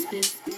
Stop looking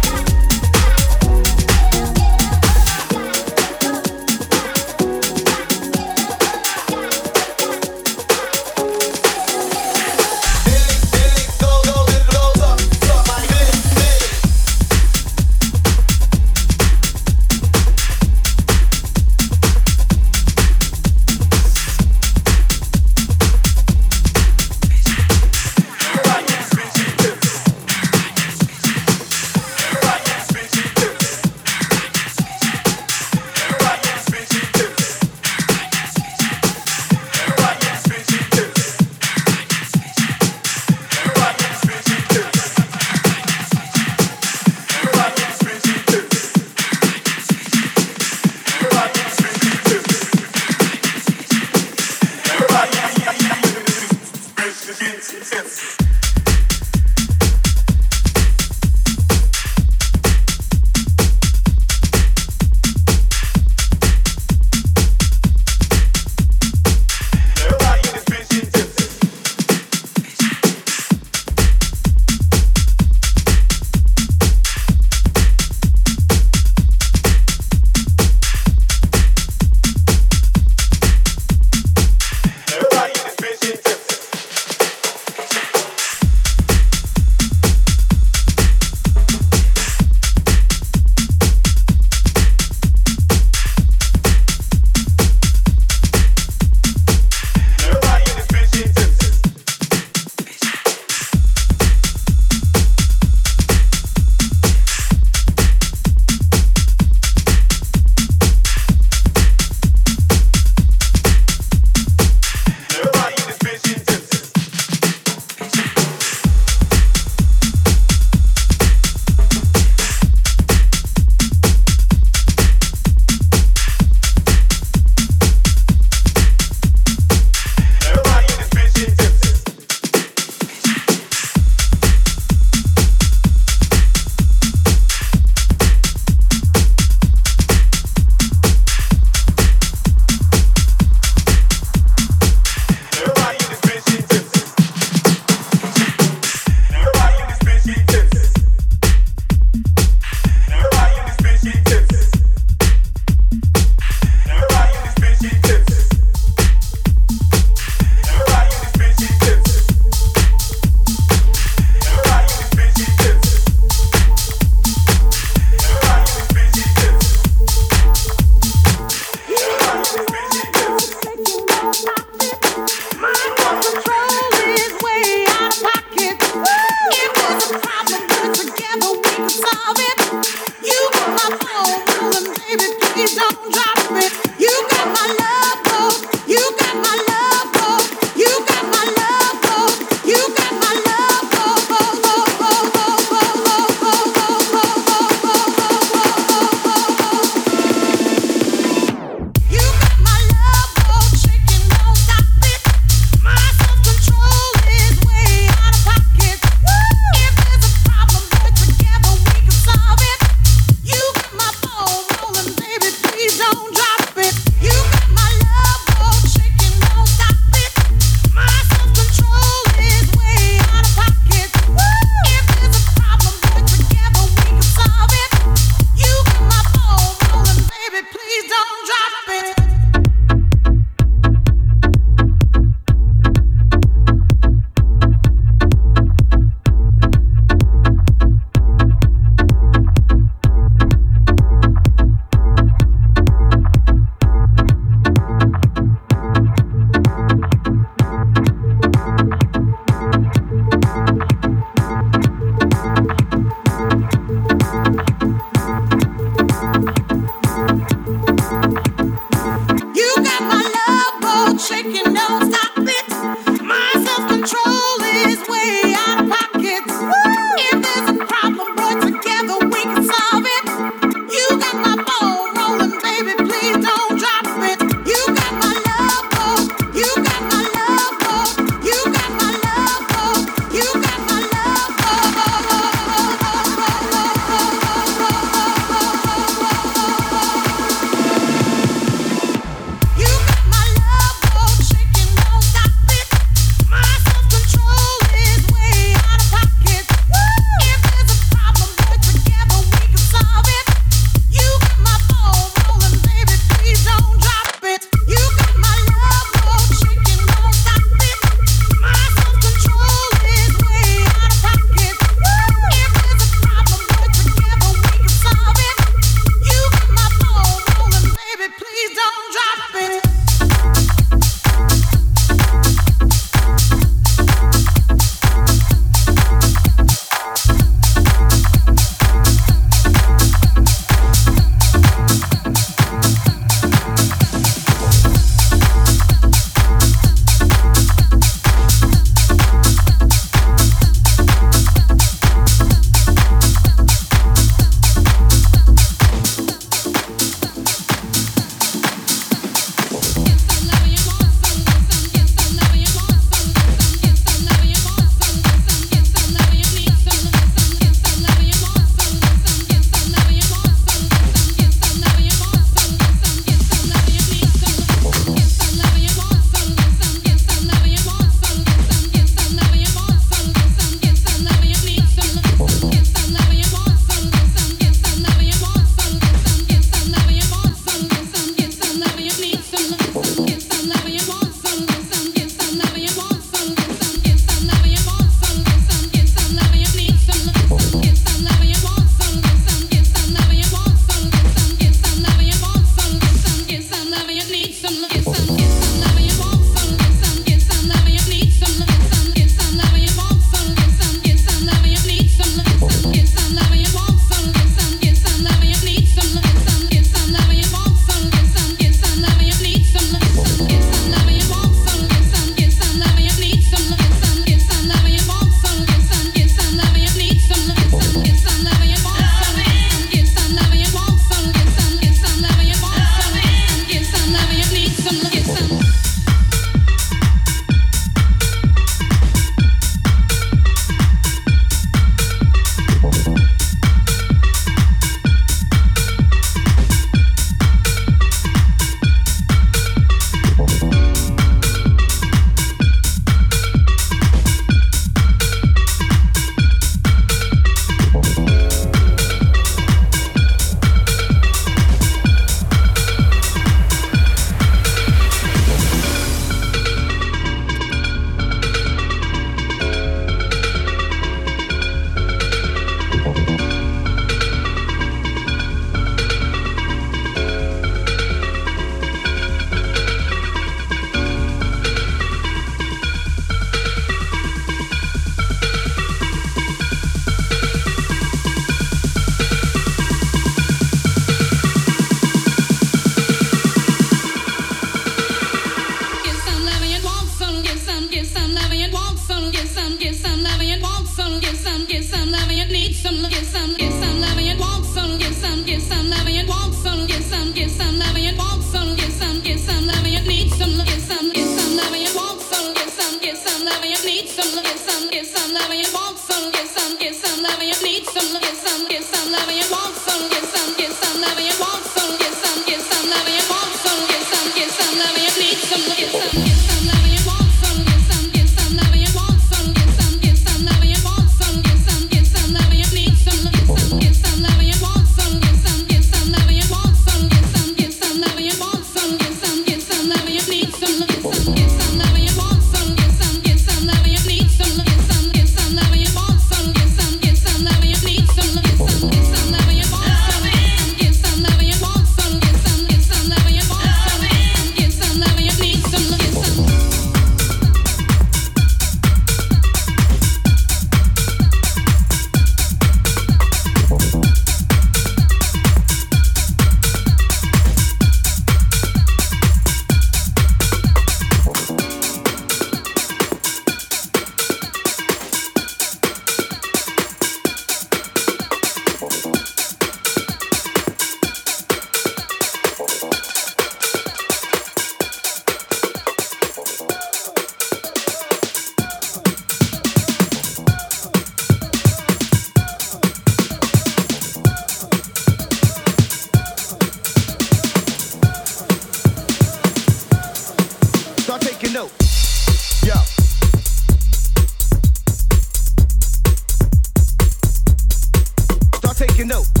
making dope.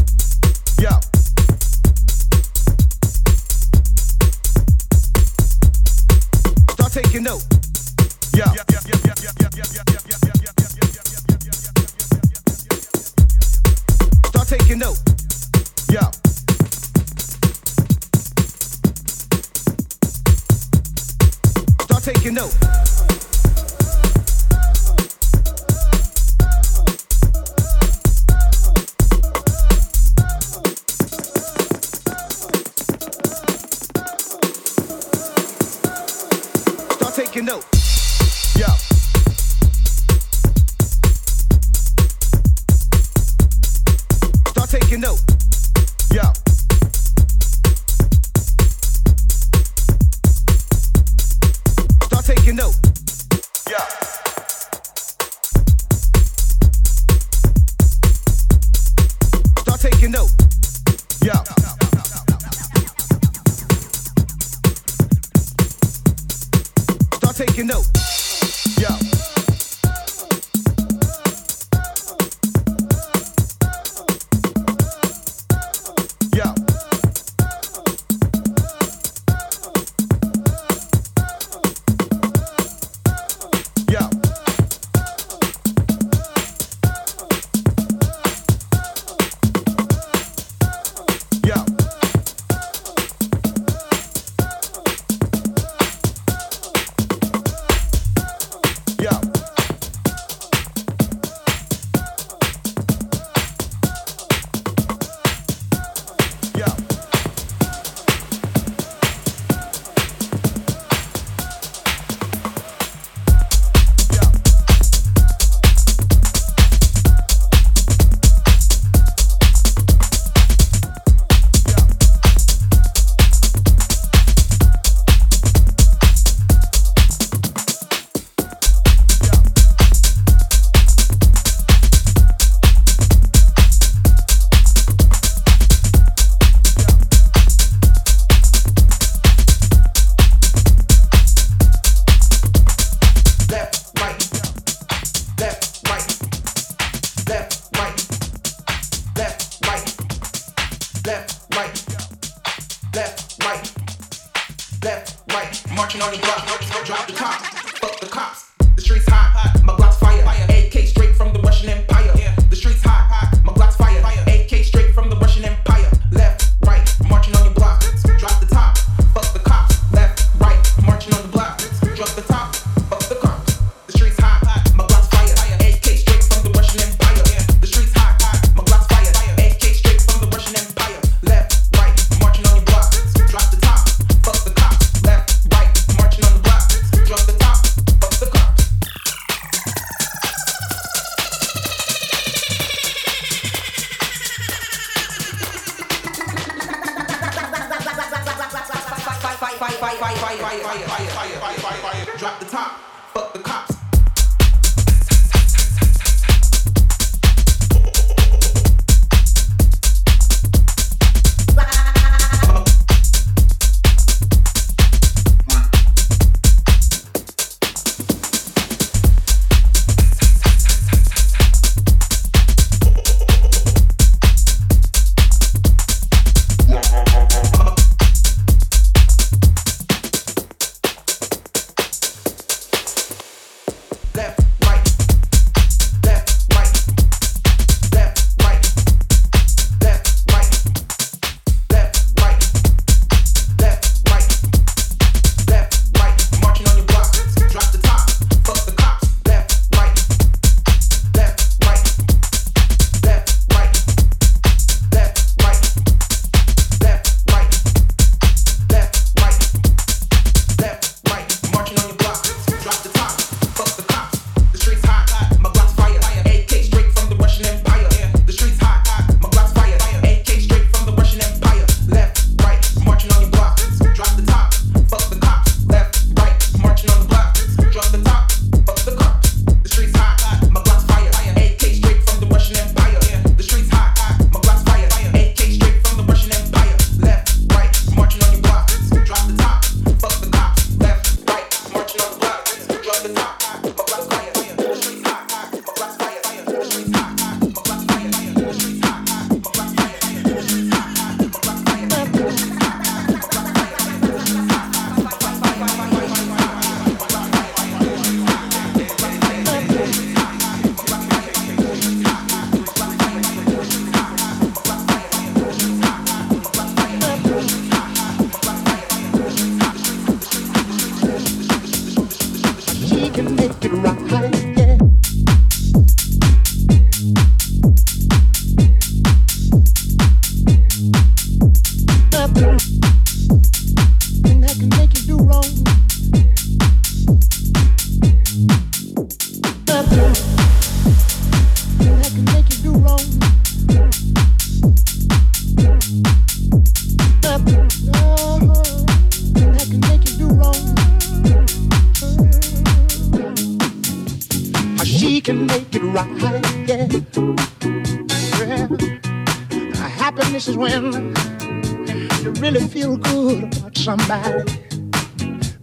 somebody.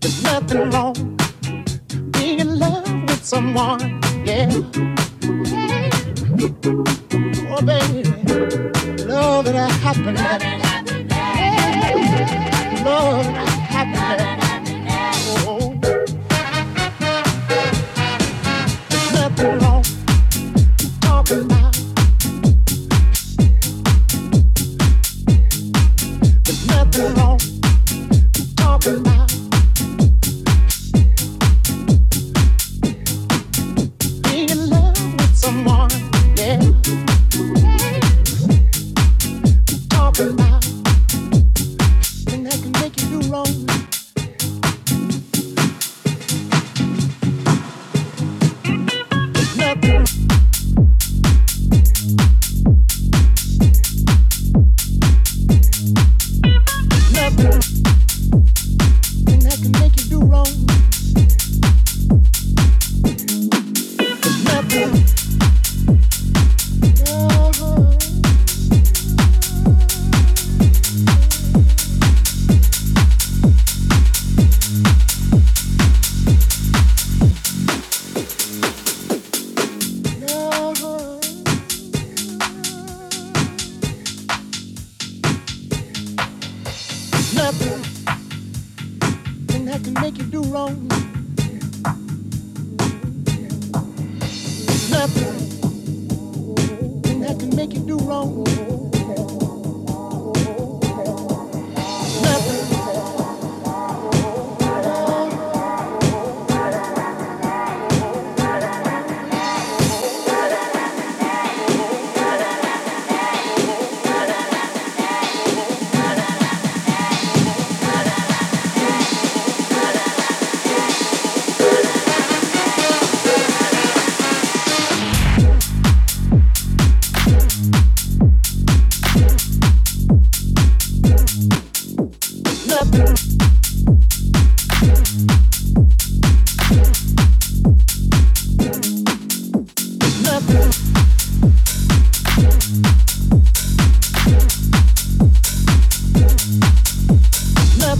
There's nothing wrong being in love with someone, yeah.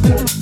Drum attacking.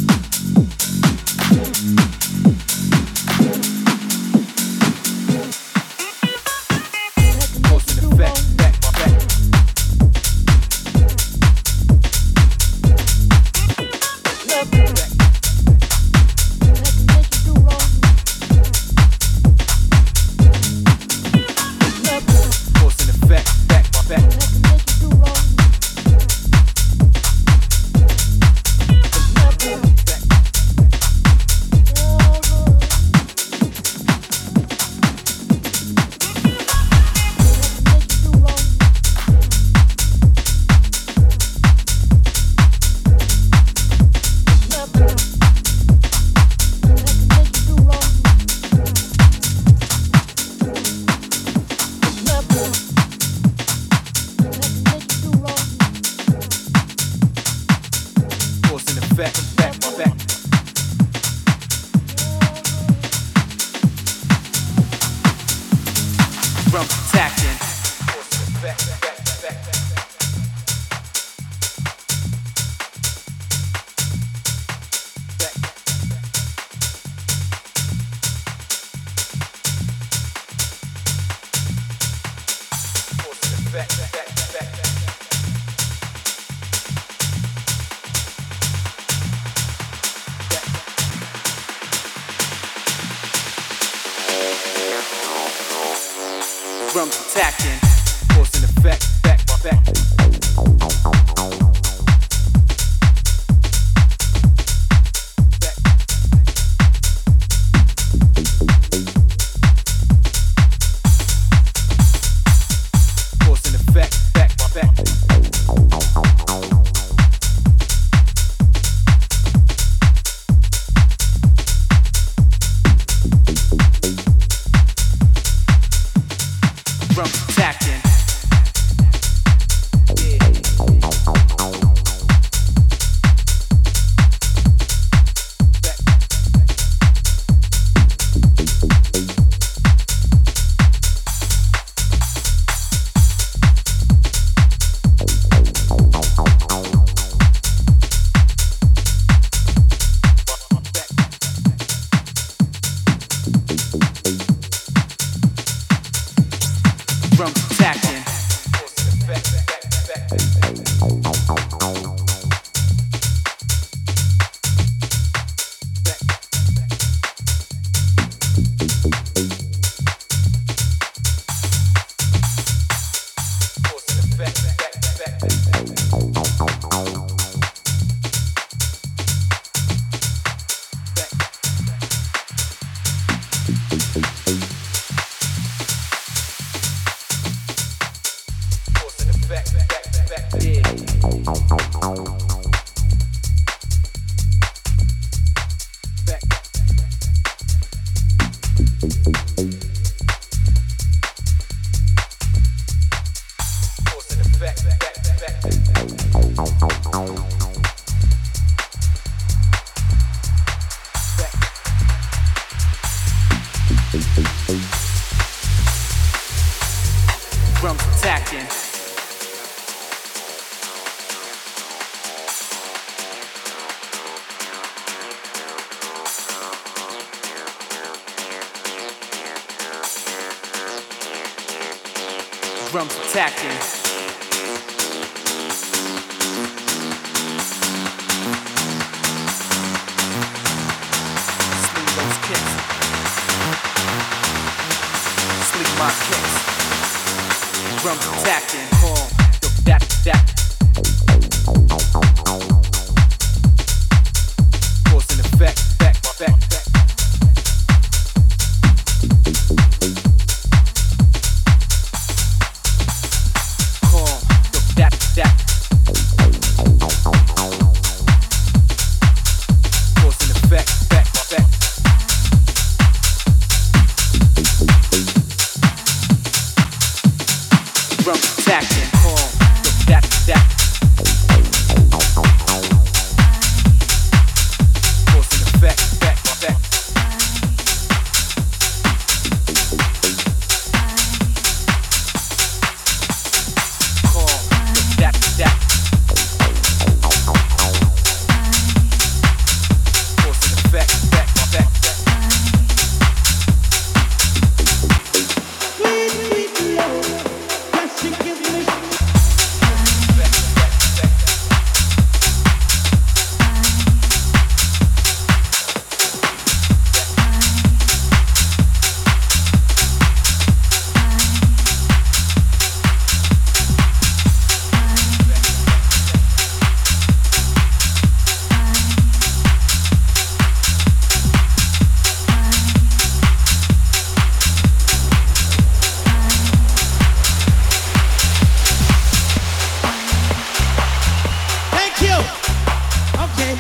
Okay.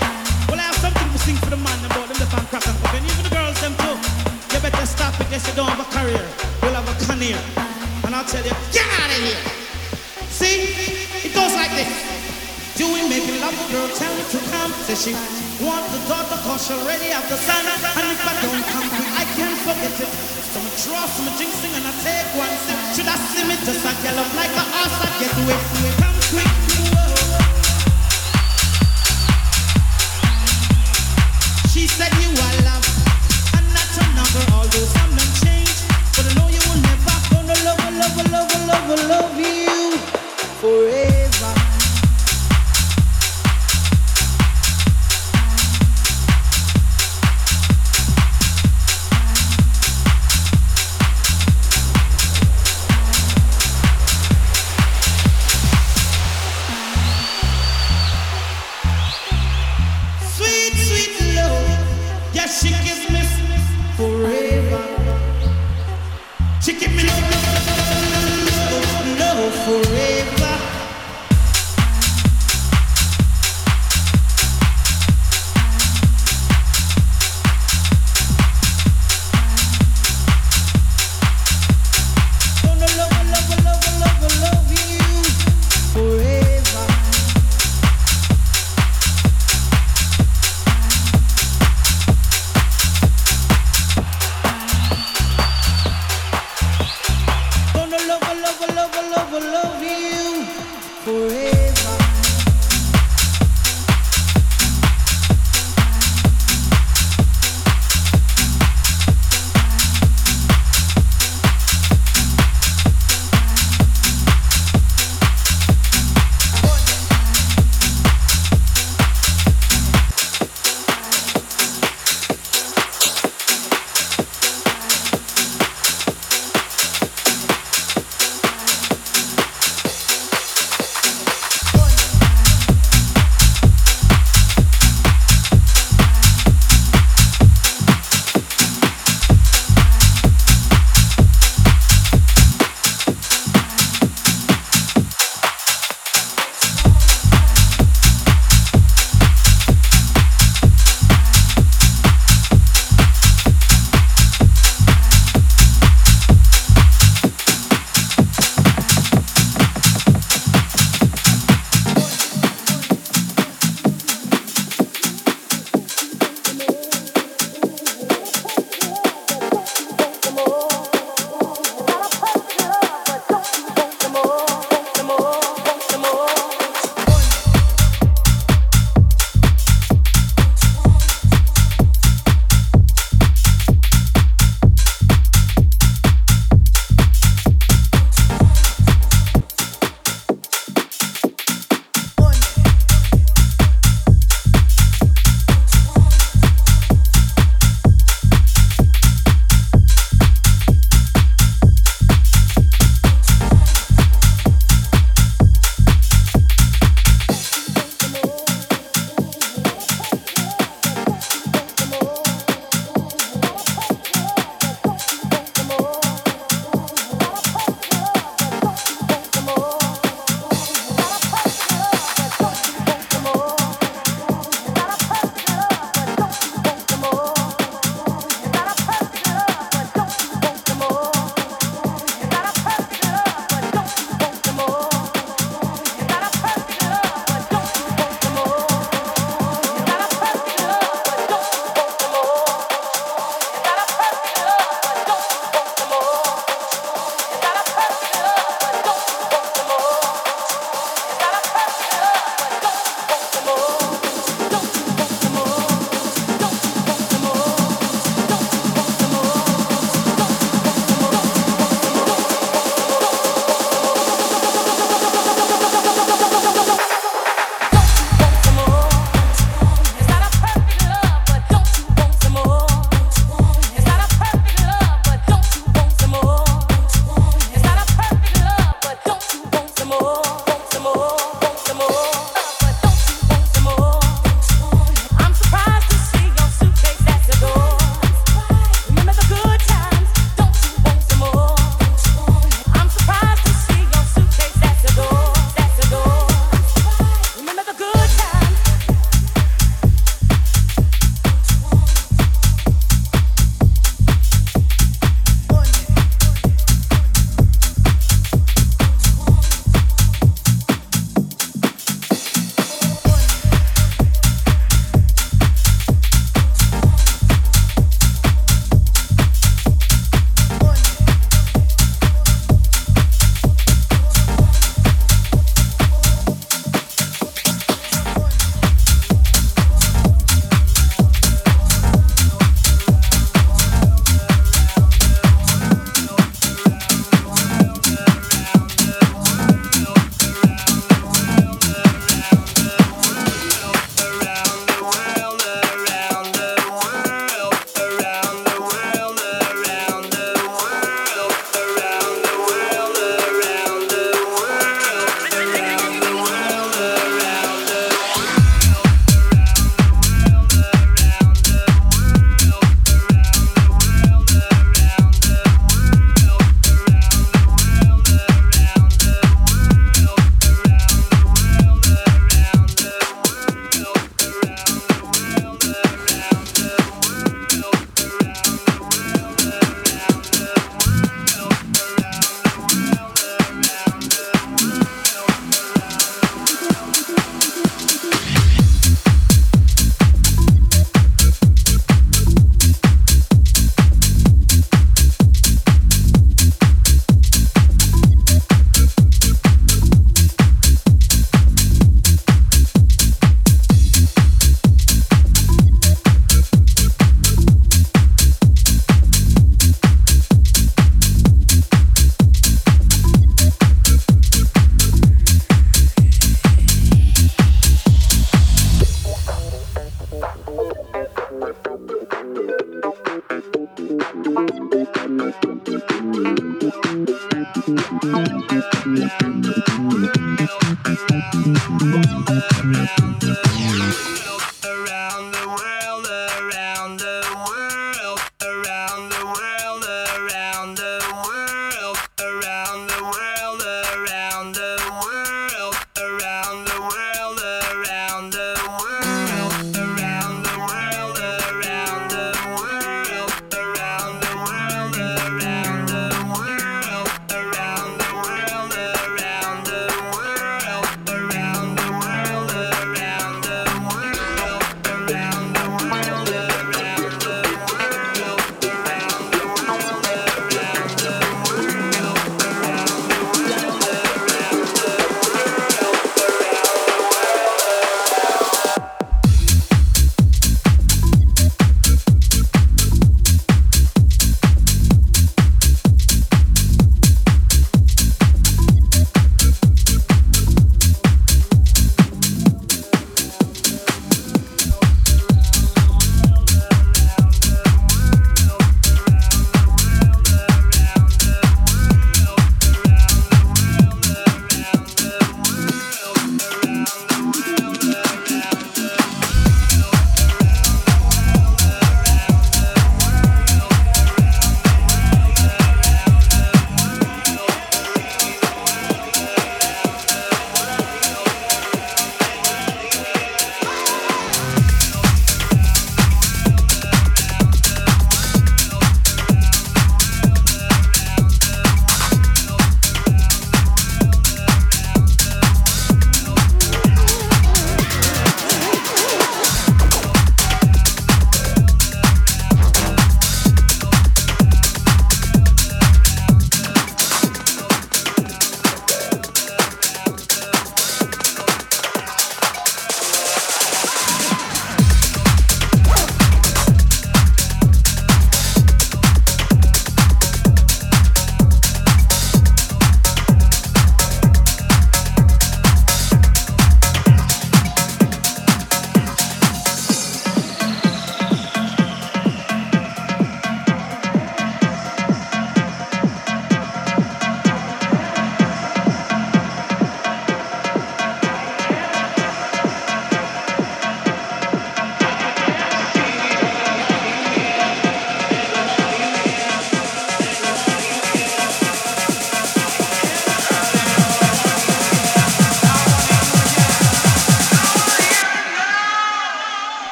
Well, I have something to sing for the man them, the fan even the girls, them too. You better stop it, yes, you don't have a career. You'll have a career. And I'll tell you, get out of here. See? It goes like this. Making love, girl me to come. She the she already the son. And if I don't come quick, I can't forget it. So I jinxing and I take one sip. Should I see me just like yellow like a ass? I get away from it. Come quick. Said you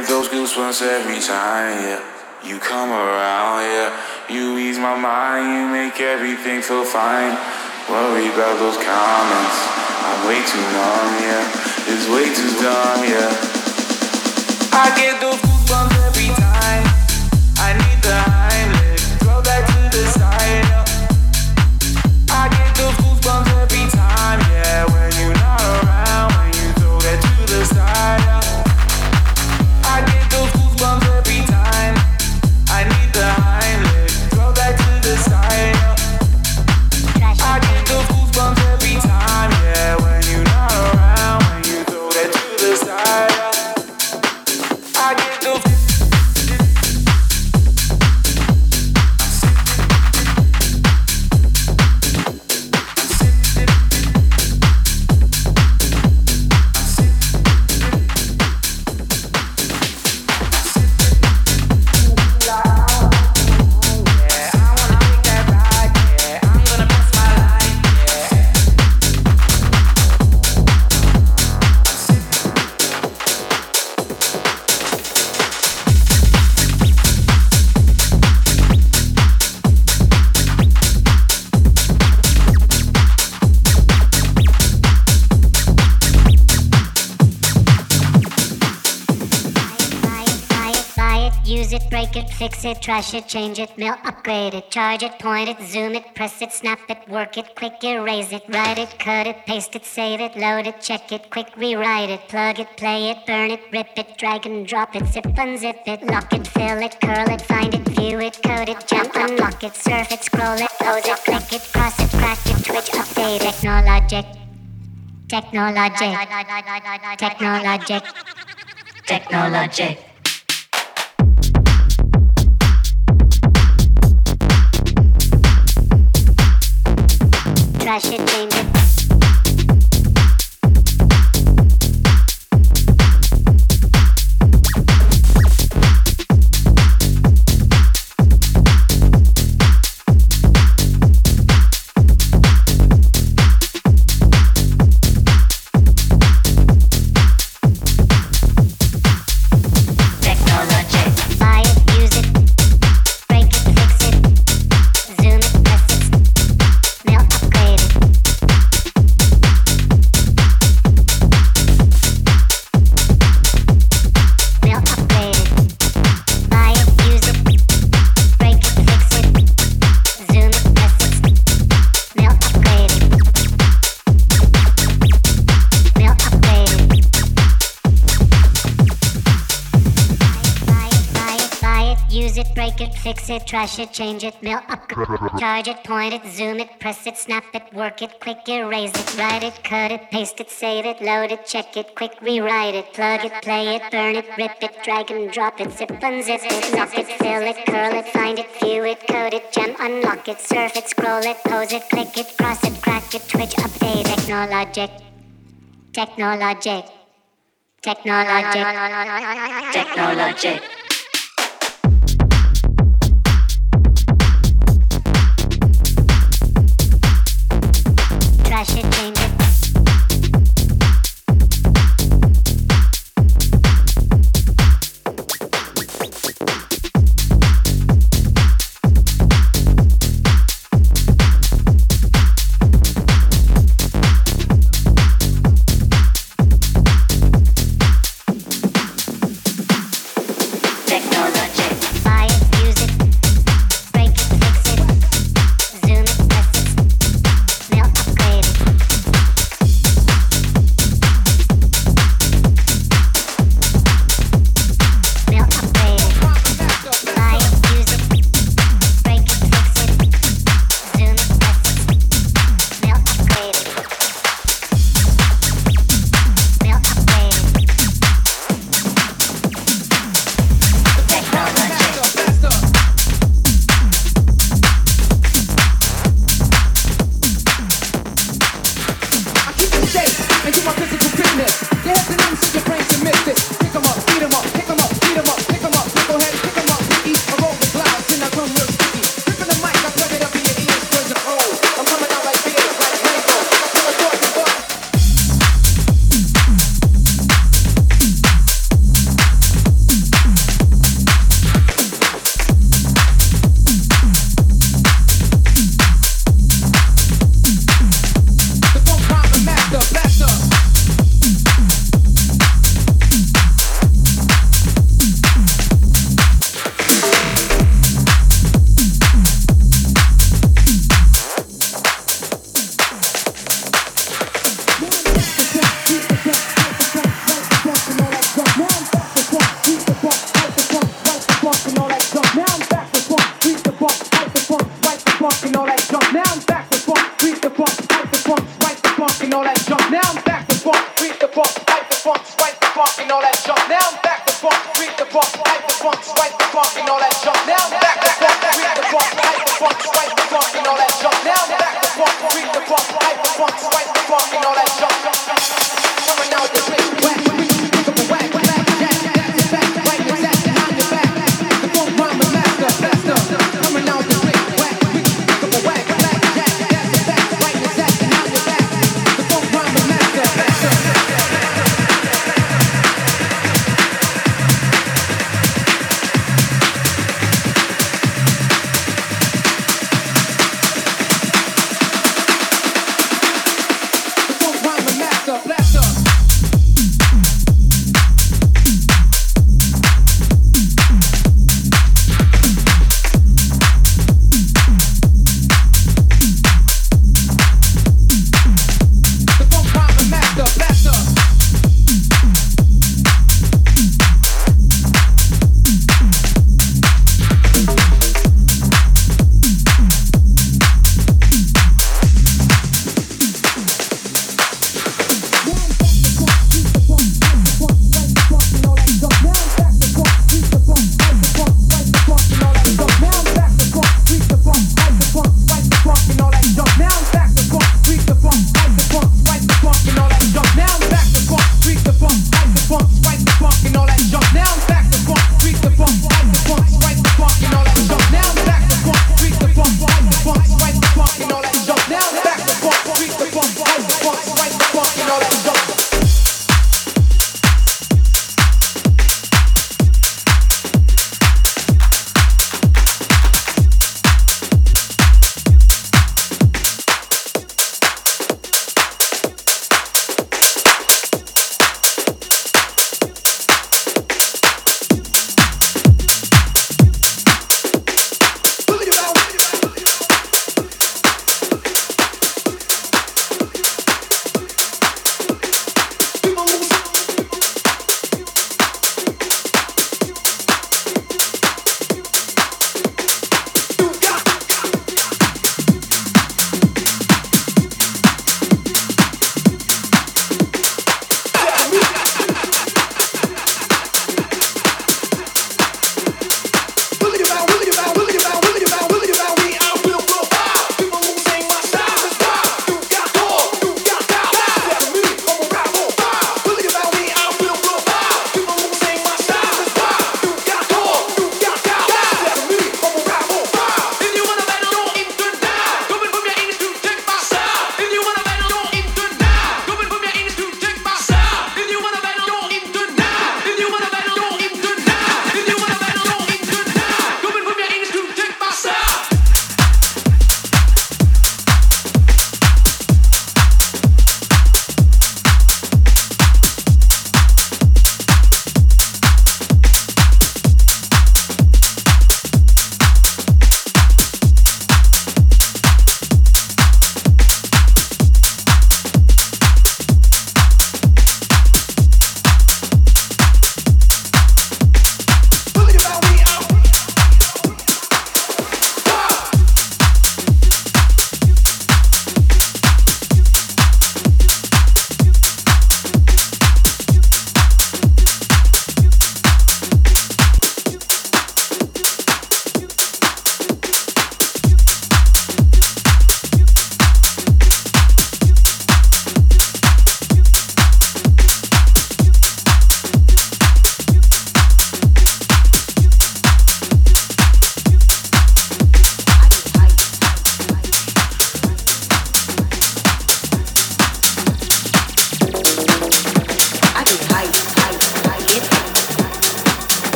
get those goosebumps every time, yeah. You come around, yeah. You ease my mind, you make everything feel fine. Worry about those comments. I'm way too numb, yeah. It's way too dumb, yeah. I get those goosebumps. It, trash it, change it, mail, upgrade it, charge it, point it, zoom it, press it, snap it, work it, quick erase it, write it, cut it, paste it, save it, load it, check it, quick rewrite it, plug it, play it, burn it, rip it, drag and drop it, zip unzip it, lock it, fill it, curl it, find it, view it, code it, jump, unlock it, surf it, scroll it, pose it, click it, cross it, crack it, twitch, update it, technologic, technologic, technologic, technologic. Trash should change it. it, trash it, change it, mail up, charge it, point it, zoom it, press it, snap it, work it, quick erase it, write it, cut it, paste it, save it, load it, check it, quick rewrite it, plug it, play it, burn it, rip it, drag and drop it, zip unzip it, lock it, fill it, curl it, find it, view it, code it, gem, unlock it, surf it, scroll it, pose it, click it, cross it, crack it, twitch, update, technologic, technologic, technologic. technologic.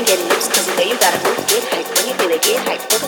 ain't getting lips cause of the way you gotta move, get hype. When you feel it, get hype.